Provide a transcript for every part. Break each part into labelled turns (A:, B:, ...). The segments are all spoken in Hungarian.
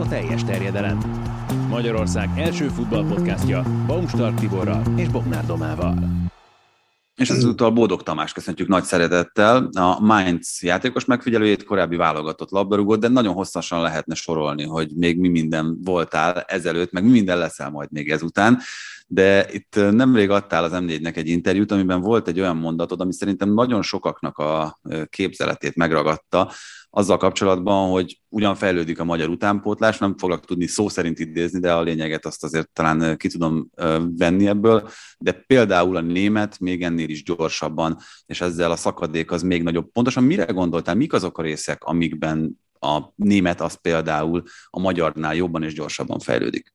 A: a teljes terjedelem. Magyarország első futballpodcastja Baumstark Tiborral és Bognár Domával.
B: És ezúttal Bódog Tamás köszöntjük nagy szeretettel. A Mainz játékos megfigyelőjét, korábbi válogatott labdarúgót, de nagyon hosszasan lehetne sorolni, hogy még mi minden voltál ezelőtt, meg mi minden leszel majd még ezután. De itt nemrég adtál az M4-nek egy interjút, amiben volt egy olyan mondatod, ami szerintem nagyon sokaknak a képzeletét megragadta, azzal kapcsolatban, hogy ugyan fejlődik a magyar utánpótlás, nem foglak tudni szó szerint idézni, de a lényeget azt azért talán ki tudom venni ebből, de például a német még ennél is gyorsabban, és ezzel a szakadék az még nagyobb. Pontosan mire gondoltál, mik azok a részek, amikben a német az például a magyarnál jobban és gyorsabban fejlődik?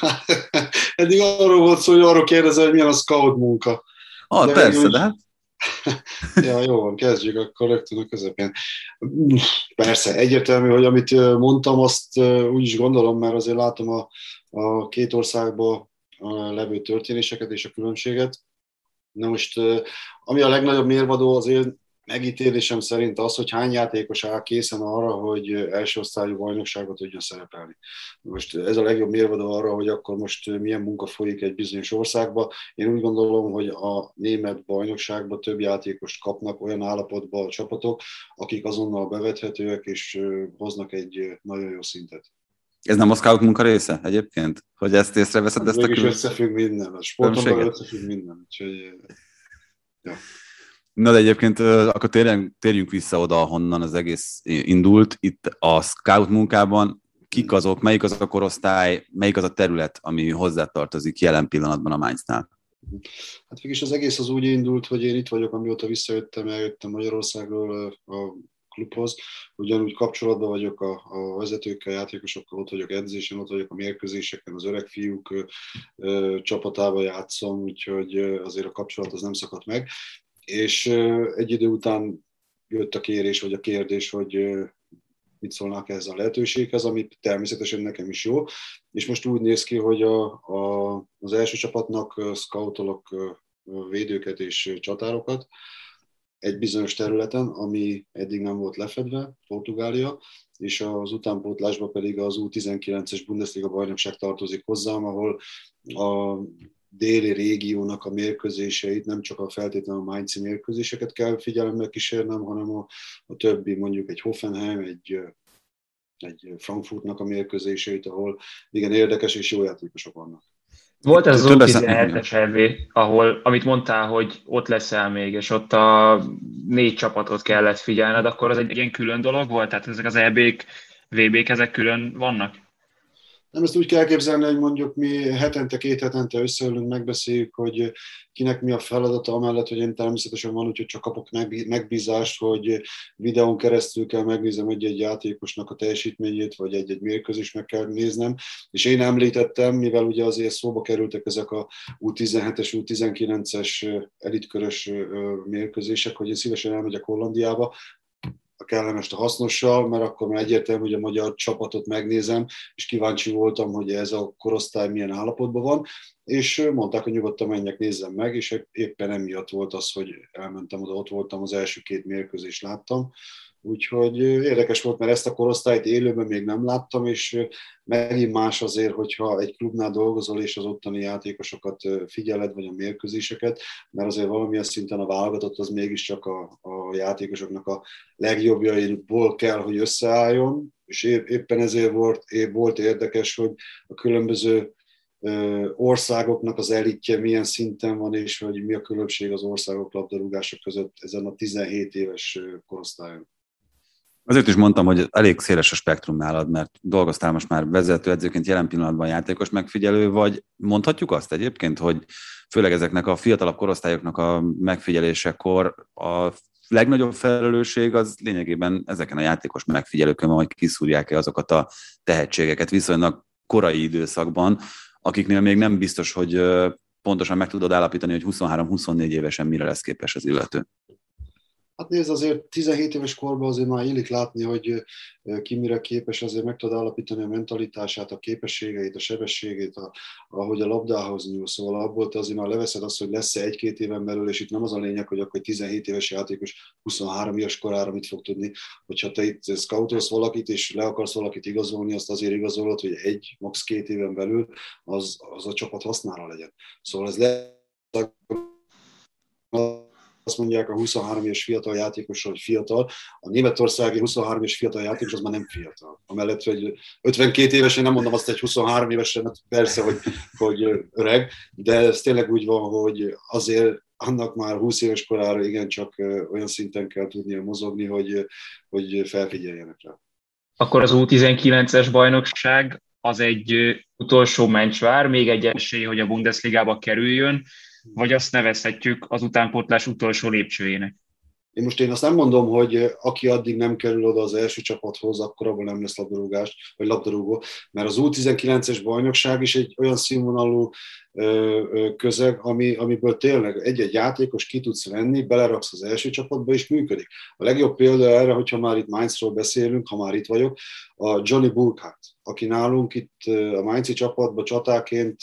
C: Eddig arról volt szó, hogy arról kérdezel, hogy milyen a scout munka.
B: Ah, de persze, de hát
C: ja, jó van, kezdjük akkor rögtön a közepén. Persze, egyértelmű, hogy amit mondtam, azt úgy is gondolom, mert azért látom a, a két országban levő történéseket és a különbséget. Na most, ami a legnagyobb mérvadó az én megítélésem szerint az, hogy hány játékos áll készen arra, hogy első osztályú bajnokságot tudjon szerepelni. Most ez a legjobb mérvadó arra, hogy akkor most milyen munka folyik egy bizonyos országba. Én úgy gondolom, hogy a német bajnokságban több játékost kapnak olyan állapotban a csapatok, akik azonnal bevethetőek és hoznak egy nagyon jó szintet.
B: Ez nem a scout munka része egyébként? Hogy ezt észreveszed?
C: Ezt a összefügg minden. A sportomban összefügg minden. Úgyhogy, ja.
B: Na de egyébként akkor térjünk, térjünk vissza oda, ahonnan az egész indult. Itt a scout munkában kik azok, melyik az a korosztály, melyik az a terület, ami hozzátartozik jelen pillanatban a Mainznál?
C: Hát mégis az egész az úgy indult, hogy én itt vagyok, amióta visszajöttem, eljöttem Magyarországról a klubhoz, ugyanúgy kapcsolatban vagyok a, a vezetőkkel, játékosokkal, ott vagyok edzésen, ott vagyok a mérkőzéseken, az öreg fiúk ö, ö, csapatával játszom, úgyhogy azért a kapcsolat az nem szakadt meg és egy idő után jött a kérés, vagy a kérdés, hogy mit szólnak ez a lehetőséghez, amit természetesen nekem is jó. És most úgy néz ki, hogy a, a, az első csapatnak scoutolok védőket és csatárokat egy bizonyos területen, ami eddig nem volt lefedve, Portugália, és az utánpótlásban pedig az U19-es Bundesliga bajnokság tartozik hozzám, ahol a déli régiónak a mérkőzéseit, nem csak a feltétlenül a Mainz mérkőzéseket kell figyelemmel kísérnem, hanem a, a többi, mondjuk egy Hoffenheim, egy, egy Frankfurtnak a mérkőzéseit, ahol igen érdekes és jó játékosok vannak.
D: Volt ez az 17-es EV, ahol, amit mondtál, hogy ott leszel még, és ott a négy csapatot kellett figyelned, akkor az egy ilyen külön dolog volt? Tehát ezek az EB-k, VB-k, ezek külön vannak?
C: Nem ezt úgy kell képzelni, hogy mondjuk mi hetente, két hetente összeülünk, megbeszéljük, hogy kinek mi a feladata, amellett, hogy én természetesen van, úgyhogy csak kapok megbízást, hogy videón keresztül kell megnézem egy-egy játékosnak a teljesítményét, vagy egy-egy mérkőzést meg kell néznem. És én említettem, mivel ugye azért szóba kerültek ezek a U17-es, U19-es elitkörös mérkőzések, hogy én szívesen elmegyek Hollandiába, a kellemes a hasznossal, mert akkor már egyértelmű, hogy a magyar csapatot megnézem, és kíváncsi voltam, hogy ez a korosztály milyen állapotban van, és mondták, hogy nyugodtan menjek, nézzem meg, és éppen emiatt volt az, hogy elmentem oda, ott voltam, az első két mérkőzést láttam, Úgyhogy érdekes volt, mert ezt a korosztályt élőben még nem láttam, és megint más azért, hogyha egy klubnál dolgozol, és az ottani játékosokat figyeled, vagy a mérkőzéseket, mert azért valamilyen szinten a válogatott az mégiscsak a, a játékosoknak a legjobbjaiból kell, hogy összeálljon, és éppen ezért volt, volt érdekes, hogy a különböző országoknak az elitje milyen szinten van, és hogy mi a különbség az országok labdarúgások között ezen a 17 éves korosztályon.
B: Azért is mondtam, hogy elég széles a spektrum nálad, mert dolgoztál most már vezető edzőként, jelen pillanatban játékos megfigyelő, vagy mondhatjuk azt egyébként, hogy főleg ezeknek a fiatalabb korosztályoknak a megfigyelésekor a legnagyobb felelősség az lényegében ezeken a játékos megfigyelőkön van, hogy kiszúrják-e azokat a tehetségeket viszonylag korai időszakban, akiknél még nem biztos, hogy pontosan meg tudod állapítani, hogy 23-24 évesen mire lesz képes az illető.
C: Hát nézd, azért 17 éves korban azért már illik látni, hogy ki mire képes, azért meg tud állapítani a mentalitását, a képességeit, a sebességét, a, ahogy a labdához nyúl. Szóval abból te azért már leveszed azt, hogy lesz-e egy-két éven belül, és itt nem az a lényeg, hogy akkor egy 17 éves játékos 23 éves korára mit fog tudni. Hogyha te itt scoutolsz valakit, és le akarsz valakit igazolni, azt azért igazolod, hogy egy, max. két éven belül az, az a csapat hasznára legyen. Szóval ez le azt mondják a 23 éves fiatal játékos, hogy fiatal. A németországi 23 éves fiatal játékos az már nem fiatal. Amellett, hogy 52 évesen nem mondom azt, hogy 23 évesen, mert persze, hogy, hogy öreg, de ez tényleg úgy van, hogy azért annak már 20 éves korára igencsak olyan szinten kell tudnia mozogni, hogy, hogy felfigyeljenek rá.
D: Akkor az U19-es bajnokság az egy utolsó mencsvár, még egy esély, hogy a Bundesligába kerüljön vagy azt nevezhetjük az utánpótlás utolsó lépcsőjének.
C: Én most én azt nem mondom, hogy aki addig nem kerül oda az első csapathoz, akkor abban nem lesz labdarúgást, vagy labdarúgó, mert az U19-es bajnokság is egy olyan színvonalú közeg, ami, amiből tényleg egy-egy játékos ki tudsz venni, beleraksz az első csapatba, és működik. A legjobb példa erre, hogyha már itt Mainzról beszélünk, ha már itt vagyok, a Johnny Burkhardt, aki nálunk itt a Mainzi csapatban csatáként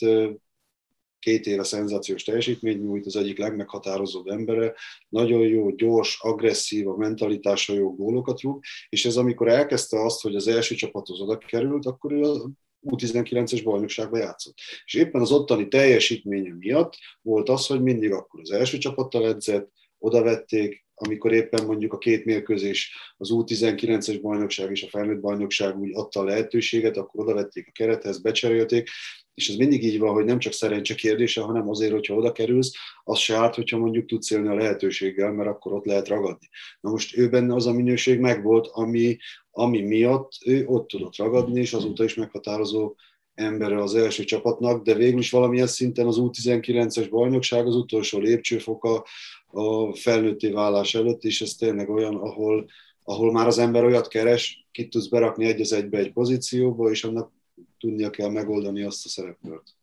C: két éve szenzációs teljesítmény nyújt, az egyik legmeghatározóbb embere, nagyon jó, gyors, agresszív, a mentalitása jó gólokat rúg, és ez amikor elkezdte azt, hogy az első csapathoz oda került, akkor ő a U19-es bajnokságban játszott. És éppen az ottani teljesítménye miatt volt az, hogy mindig akkor az első csapattal edzett, oda vették, amikor éppen mondjuk a két mérkőzés, az U19-es bajnokság és a felnőtt bajnokság úgy adta a lehetőséget, akkor oda vették a kerethez, becserélték, és ez mindig így van, hogy nem csak szerencse kérdése, hanem azért, hogyha oda kerülsz, az se árt, hogyha mondjuk tudsz élni a lehetőséggel, mert akkor ott lehet ragadni. Na most ő benne az a minőség megvolt, ami, ami miatt ő ott tudott ragadni, és azóta is meghatározó embere az első csapatnak, de végül is valamilyen szinten az U19-es bajnokság az utolsó lépcsőfoka a felnőtté válás előtt, és ez tényleg olyan, ahol, ahol már az ember olyat keres, ki tudsz berakni egy az egybe egy pozícióba, és annak tudnia kell megoldani azt a szerepkört.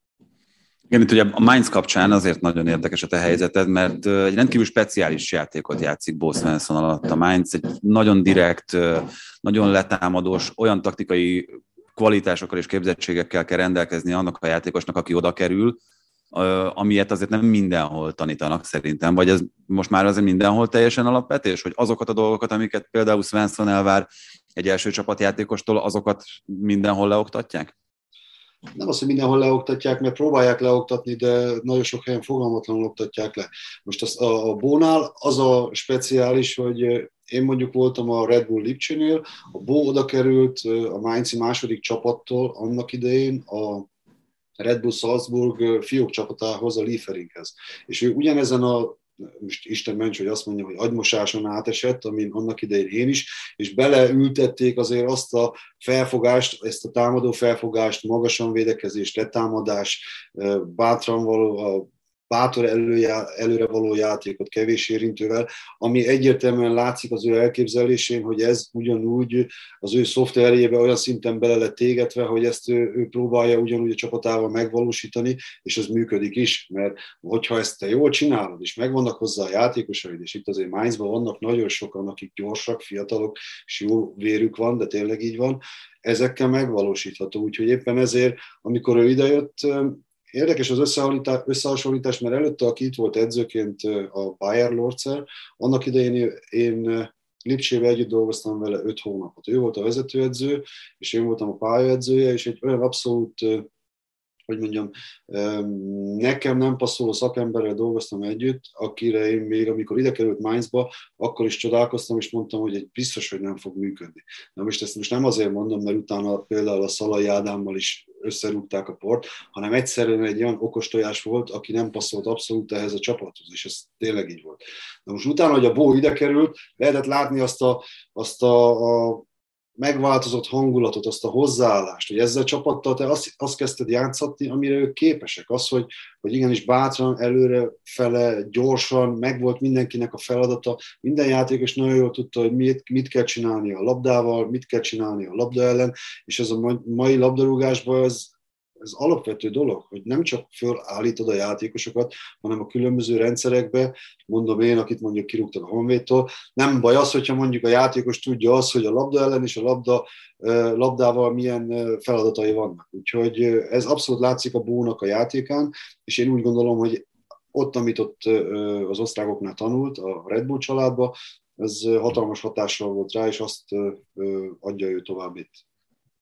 B: Igen, itt ugye a Mainz kapcsán azért nagyon érdekes a te helyzeted, mert egy rendkívül speciális játékot játszik Bo Svensson alatt a Mainz, egy nagyon direkt, nagyon letámadós, olyan taktikai kvalitásokkal és képzettségekkel kell rendelkezni annak a játékosnak, aki oda kerül, amilyet azért nem mindenhol tanítanak szerintem, vagy ez most már azért mindenhol teljesen alapvetés, hogy azokat a dolgokat, amiket például Svensson elvár egy első csapatjátékostól, azokat mindenhol leoktatják?
C: nem az, hogy mindenhol leoktatják, mert próbálják leoktatni, de nagyon sok helyen fogalmatlanul oktatják le. Most az, a, a Bónál az a speciális, hogy én mondjuk voltam a Red Bull Lipcsénél, a Bó oda került a Mainzi második csapattól annak idején a Red Bull Salzburg fiók csapatához, a Lieferinghez. És ő ugyanezen a most Isten ments, hogy azt mondja, hogy agymosáson átesett, amin annak idején én is, és beleültették azért azt a felfogást, ezt a támadó felfogást, magasan védekezés, letámadás, bátran való a bátor előjá, előre való játékot kevés érintővel, ami egyértelműen látszik az ő elképzelésén, hogy ez ugyanúgy az ő szoftverjébe olyan szinten bele lett égetve, hogy ezt ő, ő próbálja ugyanúgy a csapatával megvalósítani, és ez működik is, mert hogyha ezt te jól csinálod, és megvannak hozzá a játékosaid, és itt azért Mainzban vannak nagyon sokan, akik gyorsak, fiatalok, és jó vérük van, de tényleg így van, ezekkel megvalósítható. Úgyhogy éppen ezért, amikor ő idejött, Érdekes az összehasonlítás, mert előtte, aki itt volt edzőként a Bayer Lorzer, annak idején én Lipcsével együtt dolgoztam vele öt hónapot. Ő volt a vezetőedző, és én voltam a pályaedzője, és egy olyan abszolút hogy mondjam, nekem nem passzoló szakemberrel dolgoztam együtt, akire én még, amikor ide került Mainzba, akkor is csodálkoztam, és mondtam, hogy egy biztos, hogy nem fog működni. Na most ezt most nem azért mondom, mert utána például a Szalai Ádámmal is összerúgták a port, hanem egyszerűen egy olyan okos tojás volt, aki nem passzolt abszolút ehhez a csapathoz, és ez tényleg így volt. Na most utána, hogy a Bó ide került, lehetett látni azt a, azt a, a megváltozott hangulatot, azt a hozzáállást, hogy ezzel a csapattal te azt, azt kezdted játszatni, amire ők képesek. Az, hogy, hogy igenis bátran, előre fele, gyorsan, megvolt mindenkinek a feladata. Minden játékos nagyon jól tudta, hogy mit, mit kell csinálni a labdával, mit kell csinálni a labda ellen, és ez a mai labdarúgásban ez, ez alapvető dolog, hogy nem csak fölállítod a játékosokat, hanem a különböző rendszerekbe, mondom én, akit mondjuk kirúgtak a Honvédtól, nem baj az, hogyha mondjuk a játékos tudja azt, hogy a labda ellen és a labda, labdával milyen feladatai vannak. Úgyhogy ez abszolút látszik a Bónak a játékán, és én úgy gondolom, hogy ott, amit ott az osztrákoknál tanult, a Red Bull családba, ez hatalmas hatással volt rá, és azt adja ő tovább itt.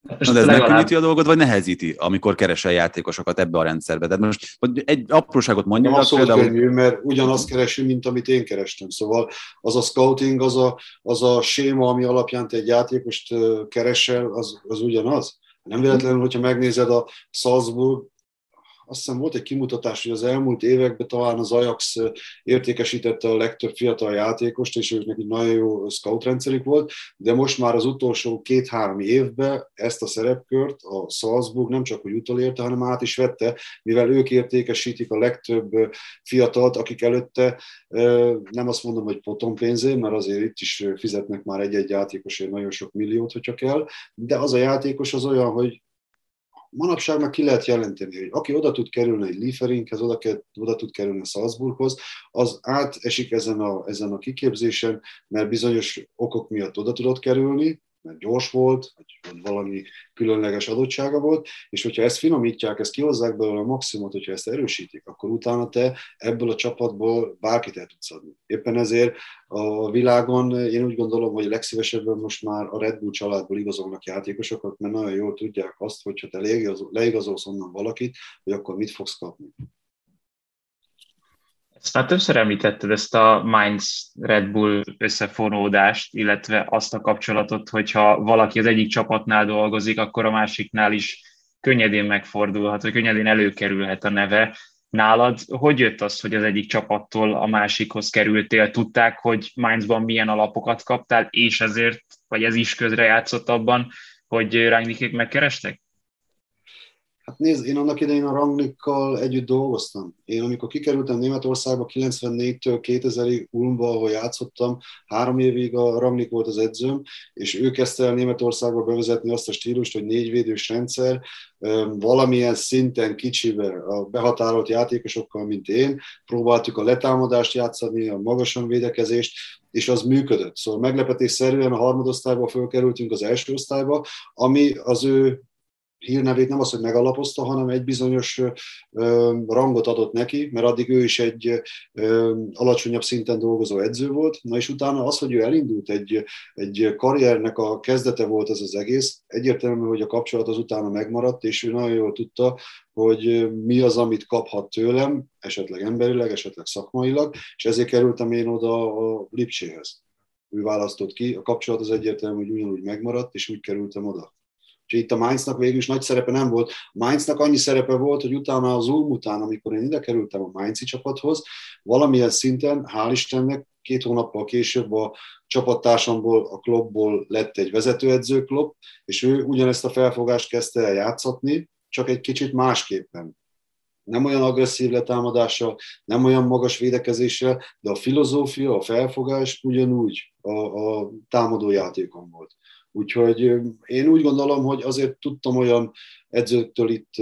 B: Na, de ez legalább... megkönnyíti a dolgot, vagy nehezíti, amikor keresel játékosokat ebbe a rendszerbe? Tehát most hogy egy apróságot mondjam.
C: Nem például... könnyű, mert ugyanazt keresünk, mint amit én kerestem. Szóval az a scouting, az a, az a séma, ami alapján te egy játékost keresel, az, az ugyanaz. Nem véletlenül, hogyha megnézed a Salzburg, azt hiszem volt egy kimutatás, hogy az elmúlt években talán az Ajax értékesítette a legtöbb fiatal játékost, és őknek egy nagyon jó scout rendszerük volt, de most már az utolsó két-három évben ezt a szerepkört a Salzburg nem csak hogy utolérte, hanem át is vette, mivel ők értékesítik a legtöbb fiatalt, akik előtte nem azt mondom, hogy potom pénzé, mert azért itt is fizetnek már egy-egy játékosért nagyon sok milliót, hogyha kell, de az a játékos az olyan, hogy manapság meg ki lehet jelenteni, hogy aki oda tud kerülni egy Lieferinkhez, oda, oda tud kerülni a Salzburghoz, az átesik ezen a, ezen a kiképzésen, mert bizonyos okok miatt oda tudott kerülni, mert gyors volt, vagy valami különleges adottsága volt, és hogyha ezt finomítják, ezt kihozzák belőle a maximumot, hogyha ezt erősítik, akkor utána te ebből a csapatból bárkit el tudsz adni. Éppen ezért a világon én úgy gondolom, hogy legszívesebben most már a Red Bull családból igazolnak játékosokat, mert nagyon jól tudják azt, hogyha te leigazolsz onnan valakit, hogy akkor mit fogsz kapni.
D: Ezt már többször említetted ezt a Mainz Red Bull összefonódást, illetve azt a kapcsolatot, hogyha valaki az egyik csapatnál dolgozik, akkor a másiknál is könnyedén megfordulhat, vagy könnyedén előkerülhet a neve. Nálad hogy jött az, hogy az egyik csapattól a másikhoz kerültél? Tudták, hogy Mainzban milyen alapokat kaptál, és ezért, vagy ez is közre játszott abban, hogy Rangnickék megkerestek?
C: Hát nézd, én annak idején a Ranglikkal együtt dolgoztam. Én amikor kikerültem Németországba 94-től 2000-ig Ulmba, ahol játszottam, három évig a Ranglik volt az edzőm, és ő kezdte el Németországba bevezetni azt a stílust, hogy négyvédős rendszer, valamilyen szinten kicsibe a behatárolt játékosokkal, mint én, próbáltuk a letámadást játszani, a magasan védekezést, és az működött. Szóval meglepetésszerűen a harmadosztályba fölkerültünk az első osztályba, ami az ő hírnevét nem az, hogy megalapozta, hanem egy bizonyos rangot adott neki, mert addig ő is egy alacsonyabb szinten dolgozó edző volt. Na és utána az, hogy ő elindult, egy, egy karriernek a kezdete volt ez az egész, egyértelmű, hogy a kapcsolat az utána megmaradt, és ő nagyon jól tudta, hogy mi az, amit kaphat tőlem, esetleg emberileg, esetleg szakmailag, és ezért kerültem én oda a Lipcséhez. Ő választott ki, a kapcsolat az egyértelmű, hogy ugyanúgy megmaradt, és úgy kerültem oda. És itt a Mainznak végül is nagy szerepe nem volt. A Mainznak annyi szerepe volt, hogy utána az Ulm után, amikor én ide kerültem a Mainzi csapathoz, valamilyen szinten, hál' Istennek, két hónappal később a csapattársamból, a klubból lett egy vezetőedző klub, és ő ugyanezt a felfogást kezdte el játszatni, csak egy kicsit másképpen. Nem olyan agresszív letámadással, nem olyan magas védekezéssel, de a filozófia, a felfogás ugyanúgy a, a támadó játékon volt. Úgyhogy én úgy gondolom, hogy azért tudtam olyan edzőktől itt,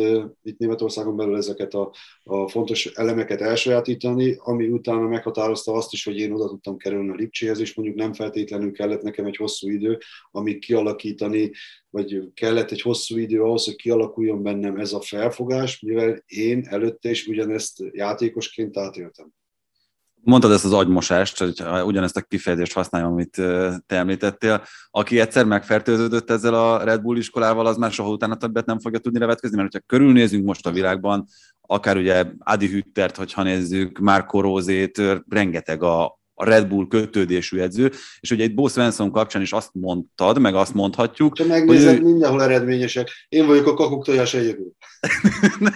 C: itt Németországon belül ezeket a, a fontos elemeket elsajátítani, ami utána meghatározta azt is, hogy én oda tudtam kerülni a Lipcséhez, és mondjuk nem feltétlenül kellett nekem egy hosszú idő, amíg kialakítani, vagy kellett egy hosszú idő ahhoz, hogy kialakuljon bennem ez a felfogás, mivel én előtte is ugyanezt játékosként átéltem.
B: Mondtad ezt az agymosást, hogy ugyanezt a kifejezést használjam, amit te említettél. Aki egyszer megfertőződött ezzel a Red Bull iskolával, az már soha utána többet nem fogja tudni nevetkezni, mert hogyha körülnézünk most a világban, akár ugye Adi Hüttert, hogyha nézzük, Marco Rózét, rengeteg a, a Red Bull kötődésű edző, és ugye egy Bo Svensson kapcsán is azt mondtad, meg azt mondhatjuk.
C: Ha megnézed, hogy mindenhol eredményesek. Én vagyok a kakuk tojás egyedül.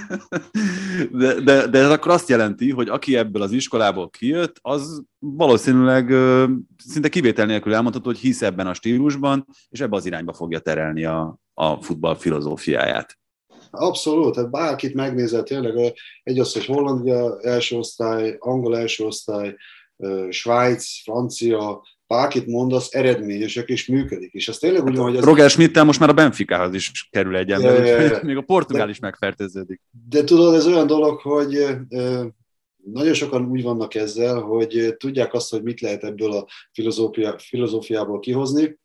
B: de, de, de ez akkor azt jelenti, hogy aki ebből az iskolából kijött, az valószínűleg szinte kivétel nélkül elmondható, hogy hisz ebben a stílusban, és ebbe az irányba fogja terelni a, a futball filozófiáját.
C: Abszolút, tehát bárkit megnézel, tényleg egy az, hogy Hollandia első osztály, angol első osztály, Svájc, Francia, bárkit mondasz, eredményesek és működik. És ez tényleg úgy van, hogy... Ez...
B: Roger schmidt most már a Benficához is kerül egy ember, ja. még a portugál de, is megfertőződik.
C: De tudod, ez olyan dolog, hogy nagyon sokan úgy vannak ezzel, hogy tudják azt, hogy mit lehet ebből a filozófia, filozófiából kihozni,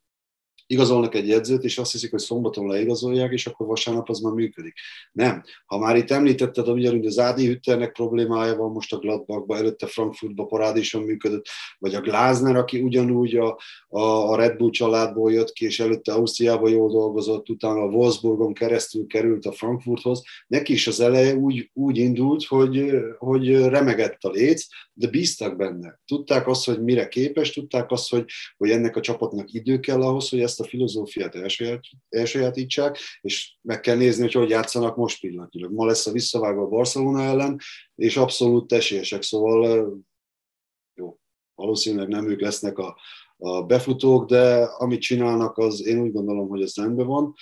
C: igazolnak egy jegyzőt, és azt hiszik, hogy szombaton leigazolják, és akkor vasárnap az már működik. Nem. Ha már itt említetted, ugyanúgy az Ádi Hütternek problémája van most a Gladbachban, előtte Frankfurtba parádéson működött, vagy a Glázner, aki ugyanúgy a, a, Red Bull családból jött ki, és előtte Ausztriában jól dolgozott, utána a Wolfsburgon keresztül került a Frankfurthoz. Neki is az eleje úgy, úgy indult, hogy, hogy remegett a léc, de bíztak benne. Tudták azt, hogy mire képes, tudták azt, hogy, hogy ennek a csapatnak idő kell ahhoz, hogy ezt a filozófiát elsaját, elsajátítsák, és meg kell nézni, hogy hogy játszanak most pillanatilag. Ma lesz a visszavágó a Barcelona ellen, és abszolút esélyesek, szóval jó, valószínűleg nem ők lesznek a, a befutók, de amit csinálnak, az én úgy gondolom, hogy ez rendben van.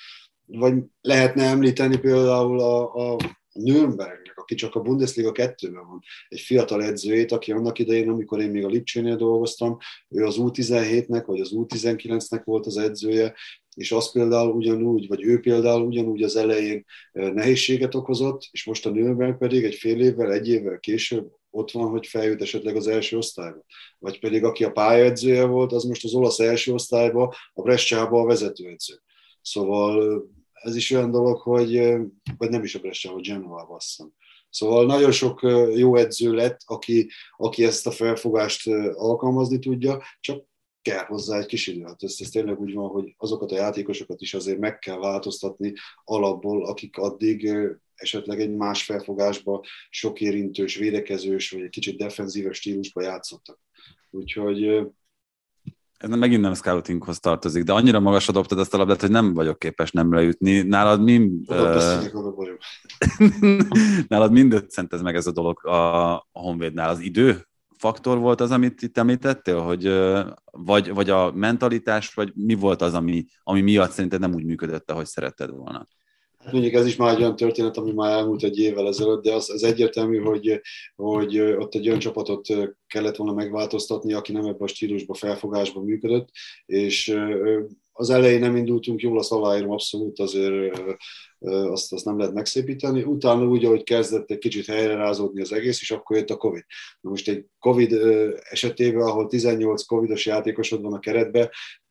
C: Vagy lehetne említeni például a, a Nürnberg aki csak a Bundesliga 2-ben van, egy fiatal edzőjét, aki annak idején, amikor én még a Lipcsénél dolgoztam, ő az U17-nek vagy az U19-nek volt az edzője, és az például ugyanúgy, vagy ő például ugyanúgy az elején nehézséget okozott, és most a nőben pedig egy fél évvel, egy évvel később ott van, hogy feljut esetleg az első osztályba. Vagy pedig aki a pályaedzője volt, az most az olasz első osztályba, a Bresciába a vezetőedző. Szóval ez is olyan dolog, hogy, vagy nem is a Bresciába, a Genoa basszam. Szóval nagyon sok jó edző lett, aki, aki ezt a felfogást alkalmazni tudja, csak kell hozzá egy kis idő. Hát ez, ez tényleg úgy van, hogy azokat a játékosokat is azért meg kell változtatni alapból, akik addig esetleg egy más felfogásba, sok érintős, védekezős, vagy egy kicsit defenzíves stílusba játszottak. Úgyhogy
B: ez nem, megint nem scoutinghoz tartozik, de annyira magasra dobtad ezt a labdát, hogy nem vagyok képes nem leütni. Nálad mi... Uh, nálad mind ez meg ez a dolog a, a Honvédnál. Az idő faktor volt az, amit itt említettél, hogy vagy, vagy a mentalitás, vagy mi volt az, ami, ami miatt szerinted nem úgy működött, ahogy szeretted volna?
C: Mondjuk ez is már egy olyan történet, ami már elmúlt egy évvel ezelőtt, de az, az egyértelmű, hogy, hogy ott egy olyan csapatot kellett volna megváltoztatni, aki nem ebben a stílusban, felfogásban működött, és az elején nem indultunk jól, azt aláírom abszolút, azért azt, azt nem lehet megszépíteni. Utána úgy, ahogy kezdett egy kicsit helyre rázódni az egész, és akkor jött a Covid. Most egy Covid esetében, ahol 18 Covidos játékosod van a keretben,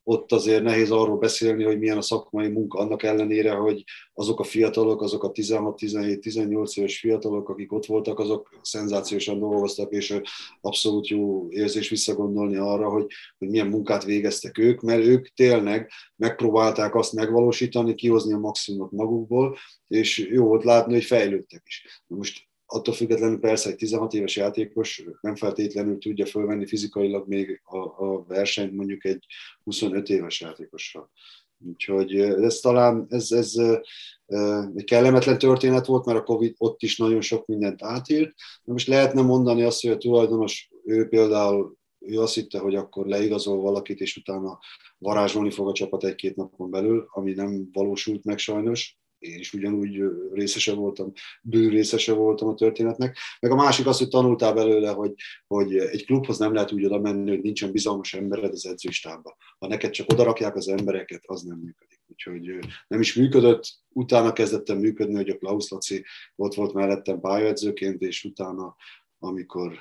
C: ott azért nehéz arról beszélni, hogy milyen a szakmai munka, annak ellenére, hogy azok a fiatalok, azok a 16-17-18 éves fiatalok, akik ott voltak, azok szenzációsan dolgoztak, és abszolút jó érzés visszagondolni arra, hogy, hogy milyen munkát végeztek ők, mert ők tényleg megpróbálták azt megvalósítani, kihozni a maximumot magukból, és jó volt látni, hogy fejlődtek is. Most attól függetlenül persze egy 16 éves játékos nem feltétlenül tudja fölvenni fizikailag még a, a versenyt mondjuk egy 25 éves játékossal. Úgyhogy ez talán ez, ez egy kellemetlen történet volt, mert a Covid ott is nagyon sok mindent átírt. De most lehetne mondani azt, hogy a tulajdonos, ő például ő azt hitte, hogy akkor leigazol valakit, és utána varázsolni fog a csapat egy-két napon belül, ami nem valósult meg sajnos én is ugyanúgy részese voltam, bő részese voltam a történetnek. Meg a másik az, hogy tanultál belőle, hogy, hogy egy klubhoz nem lehet úgy oda menni, hogy nincsen bizalmas embered az edzőstába. Ha neked csak odarakják az embereket, az nem működik. Úgyhogy nem is működött, utána kezdettem működni, hogy a Klaus Laci ott volt mellettem pályaedzőként, és utána, amikor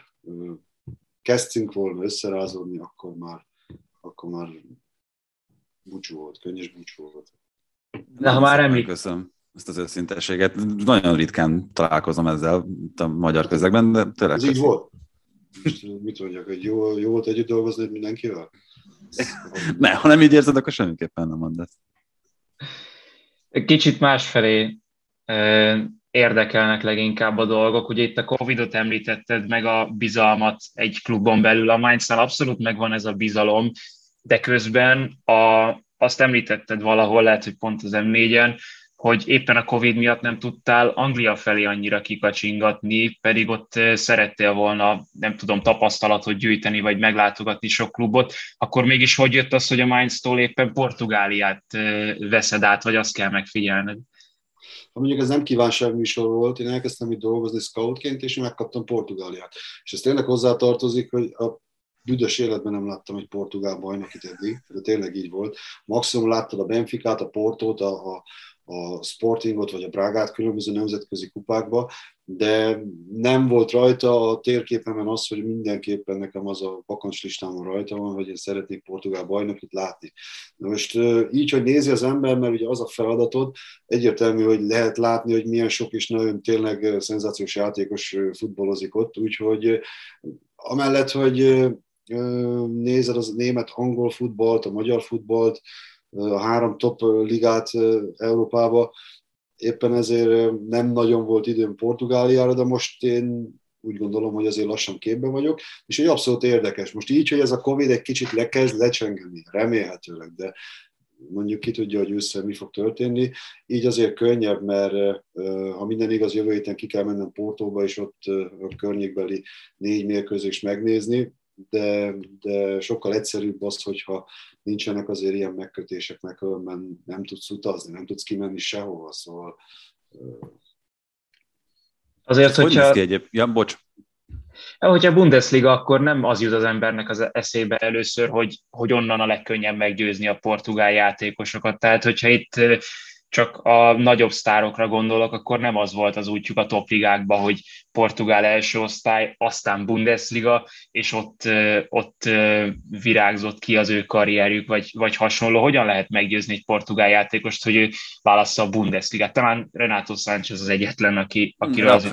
C: kezdtünk volna összerázódni, akkor már, akkor már búcsú volt, könnyes búcsú volt.
D: De ha már említ...
B: Köszönöm ezt az őszinteséget. Nagyon ritkán találkozom ezzel a magyar közegben, de tényleg.
C: Ez így volt? mit mondjak, hogy jó, jó volt együtt dolgozni mindenkivel?
B: ne, ha nem így érzed, akkor semmiképpen nem mondd ezt.
D: Kicsit másfelé érdekelnek leginkább a dolgok. Ugye itt a Covid-ot említetted, meg a bizalmat egy klubon belül. A Mainznál abszolút megvan ez a bizalom, de közben a, azt említetted valahol, lehet, hogy pont az M4-en, hogy éppen a Covid miatt nem tudtál Anglia felé annyira kikacsingatni, pedig ott szerettél volna, nem tudom, tapasztalatot gyűjteni, vagy meglátogatni sok klubot, akkor mégis hogy jött az, hogy a Mainz-tól éppen Portugáliát veszed át, vagy azt kell megfigyelned?
C: Ha mondjuk ez nem kívánság műsor volt, én elkezdtem itt dolgozni scoutként, és megkaptam Portugáliát. És ez tényleg hozzátartozik, hogy a büdös életben nem láttam egy portugál bajnokit eddig, de tényleg így volt. Maximum láttad a Benficát, a Portót, a, a, a Sportingot vagy a Brágát különböző nemzetközi kupákba, de nem volt rajta a térképemen az, hogy mindenképpen nekem az a bakancs listámon rajta van, hogy én szeretnék portugál bajnokit látni. Na most így, hogy nézi az ember, mert ugye az a feladatod, egyértelmű, hogy lehet látni, hogy milyen sok és nagyon tényleg szenzációs játékos futballozik ott, úgyhogy amellett, hogy nézed az német-angol futballt, a magyar futballt, a három top ligát Európába, éppen ezért nem nagyon volt időm Portugáliára, de most én úgy gondolom, hogy azért lassan képben vagyok, és egy abszolút érdekes. Most így, hogy ez a Covid egy kicsit lekezd lecsengeni, remélhetőleg, de mondjuk ki tudja, hogy ősszel mi fog történni. Így azért könnyebb, mert ha minden igaz, jövő héten ki kell mennem Portóba, és ott a környékbeli négy mérkőzést megnézni de, de sokkal egyszerűbb az, hogyha nincsenek azért ilyen megkötések, mert különben nem tudsz utazni, nem tudsz kimenni sehova, szóval...
D: Azért,
B: hogy hogyha... Ki egyéb? Ja, bocs.
D: Hogyha Bundesliga, akkor nem az jut az embernek az eszébe először, hogy, hogy onnan a legkönnyebb meggyőzni a portugál játékosokat. Tehát, hogyha itt csak a nagyobb sztárokra gondolok, akkor nem az volt az útjuk a topligákba, hogy portugál első osztály, aztán Bundesliga, és ott, ott virágzott ki az ő karrierjük, vagy, vagy hasonló. Hogyan lehet meggyőzni egy portugál játékost, hogy ő válassza a Bundesligát? Talán Renato Sánchez az egyetlen, aki, akiről az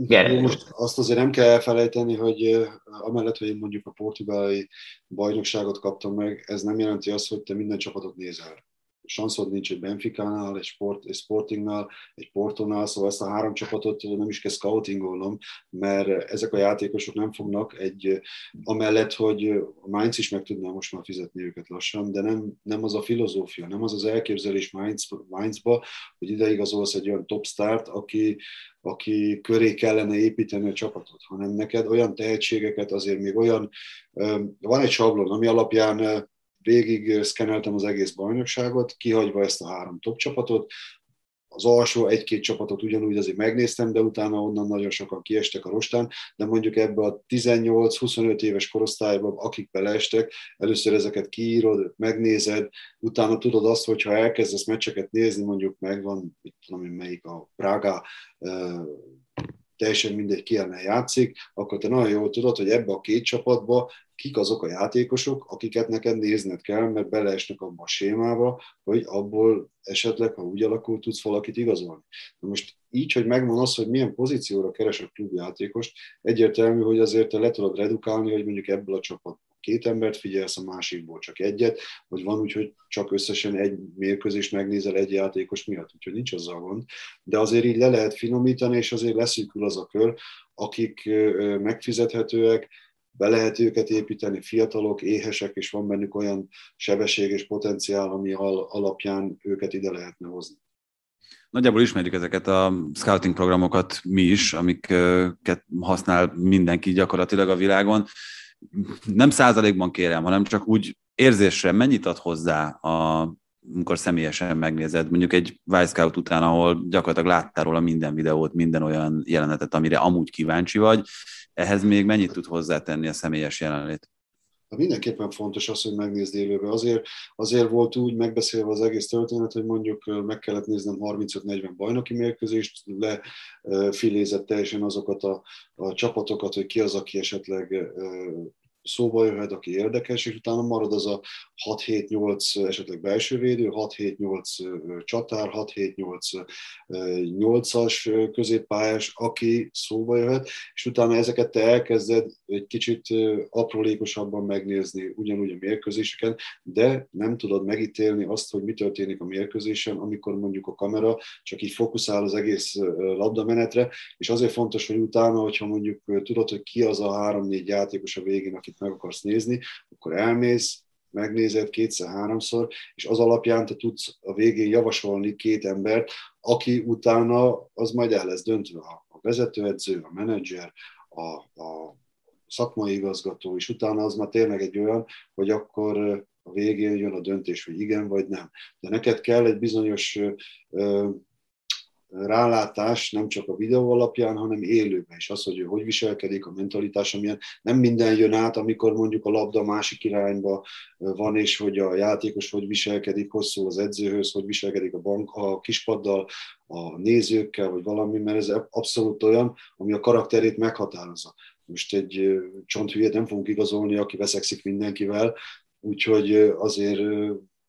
C: Gyere. Most azt azért nem kell elfelejteni, hogy amellett, hogy én mondjuk a portugáli bajnokságot kaptam meg, ez nem jelenti azt, hogy te minden csapatot nézel sanszod nincs egy Benficánál, egy, sport, egy Sportingnál, egy Portonál, szóval ezt a három csapatot nem is kell scoutingolnom, mert ezek a játékosok nem fognak egy, amellett, hogy a Mainz is meg tudná most már fizetni őket lassan, de nem, nem az a filozófia, nem az az elképzelés Mainz, Mainzba, hogy ide igazolsz egy olyan top start, aki, aki köré kellene építeni a csapatot, hanem neked olyan tehetségeket, azért még olyan, van egy sablon, ami alapján végig szkeneltem az egész bajnokságot, kihagyva ezt a három top csapatot, az alsó egy-két csapatot ugyanúgy azért megnéztem, de utána onnan nagyon sokan kiestek a rostán, de mondjuk ebbe a 18-25 éves korosztályban, akik beleestek, először ezeket kiírod, megnézed, utána tudod azt, hogy ha elkezdesz meccseket nézni, mondjuk megvan, mit tudom én melyik a Praga, teljesen mindegy, ki ellen játszik, akkor te nagyon jól tudod, hogy ebbe a két csapatba kik azok a játékosok, akiket neked nézned kell, mert beleesnek abba a sémába, hogy abból esetleg, ha úgy alakul, tudsz valakit igazolni. Na most így, hogy megvan az, hogy milyen pozícióra keres a klubjátékost, egyértelmű, hogy azért te le tudod redukálni, hogy mondjuk ebből a csapatból két embert figyelsz, a másikból csak egyet, vagy van úgy, hogy csak összesen egy mérkőzést megnézel egy játékos miatt, úgyhogy nincs azzal gond. De azért így le lehet finomítani, és azért leszűkül az a kör, akik megfizethetőek, be lehet őket építeni, fiatalok, éhesek, és van bennük olyan sebesség és potenciál, ami alapján őket ide lehetne hozni.
B: Nagyjából ismerjük ezeket a scouting programokat mi is, amiket használ mindenki gyakorlatilag a világon. Nem százalékban kérem, hanem csak úgy érzésre mennyit ad hozzá a amikor személyesen megnézed, mondjuk egy Scout után, ahol gyakorlatilag láttál róla minden videót, minden olyan jelenetet, amire amúgy kíváncsi vagy, ehhez még mennyit tud hozzátenni a személyes jelenlét?
C: Hát mindenképpen fontos az, hogy megnézd élőbe. Azért, azért volt úgy megbeszélve az egész történet, hogy mondjuk meg kellett néznem 35-40 bajnoki mérkőzést, lefilézett teljesen azokat a, a csapatokat, hogy ki az, aki esetleg szóba jöhet, aki érdekes, és utána marad az a 6-7-8 esetleg belső védő, 6-7-8 csatár, 6-7-8 8-as középpályás, aki szóba jöhet, és utána ezeket te elkezded egy kicsit aprólékosabban megnézni ugyanúgy a mérkőzéseken, de nem tudod megítélni azt, hogy mi történik a mérkőzésen, amikor mondjuk a kamera csak így fókuszál az egész labdamenetre, és azért fontos, hogy utána, hogyha mondjuk tudod, hogy ki az a három-négy játékos a végén, akit meg akarsz nézni, akkor elmész, megnézed kétszer-háromszor, és az alapján te tudsz a végén javasolni két embert, aki utána az majd el lesz döntve a vezetőedző, a menedzser, a, a szakmai igazgató, és utána az már tényleg egy olyan, hogy akkor a végén jön a döntés, hogy igen vagy nem. De neked kell egy bizonyos rálátás nem csak a videó alapján, hanem élőben is. Az, hogy ő hogy viselkedik, a mentalitása milyen. Nem minden jön át, amikor mondjuk a labda másik irányba van, és hogy a játékos hogy viselkedik, hosszú az edzőhöz, hogy viselkedik a, bank, a kispaddal, a nézőkkel, vagy valami, mert ez abszolút olyan, ami a karakterét meghatározza. Most egy csonthülyét nem fogunk igazolni, aki veszekszik mindenkivel, úgyhogy azért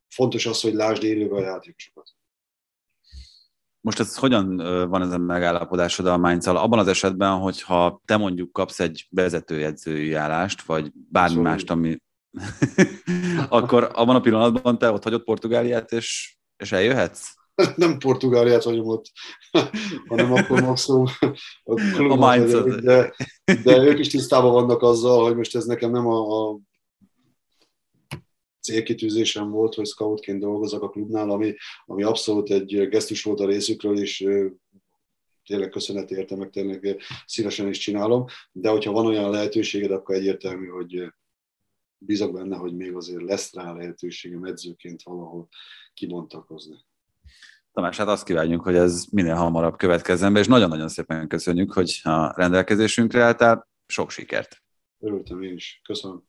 C: fontos az, hogy lásd élőben a játékosokat.
B: Most ez hogyan van ez a megállapodásod a mainz Abban az esetben, hogyha te mondjuk kapsz egy vezetőjegyzői állást, vagy bármi szóval. mást, ami... akkor abban a pillanatban te ott hagyod Portugáliát, és, és eljöhetsz?
C: Nem Portugáliát vagyom ott, hanem akkor maximum a,
B: mainz
C: de, de ők is tisztában vannak azzal, hogy most ez nekem nem a, a célkitűzésem volt, hogy scoutként dolgozok a klubnál, ami, ami abszolút egy gesztus volt a részükről, és tényleg köszönet érte, meg tényleg szívesen is csinálom, de hogyha van olyan lehetőséged, akkor egyértelmű, hogy bízok benne, hogy még azért lesz rá lehetőségem edzőként valahol kibontakozni.
B: Tamás, hát azt kívánjuk, hogy ez minél hamarabb következzen be, és nagyon-nagyon szépen köszönjük, hogy a rendelkezésünkre álltál. Sok sikert!
C: Örültem én is. Köszönöm.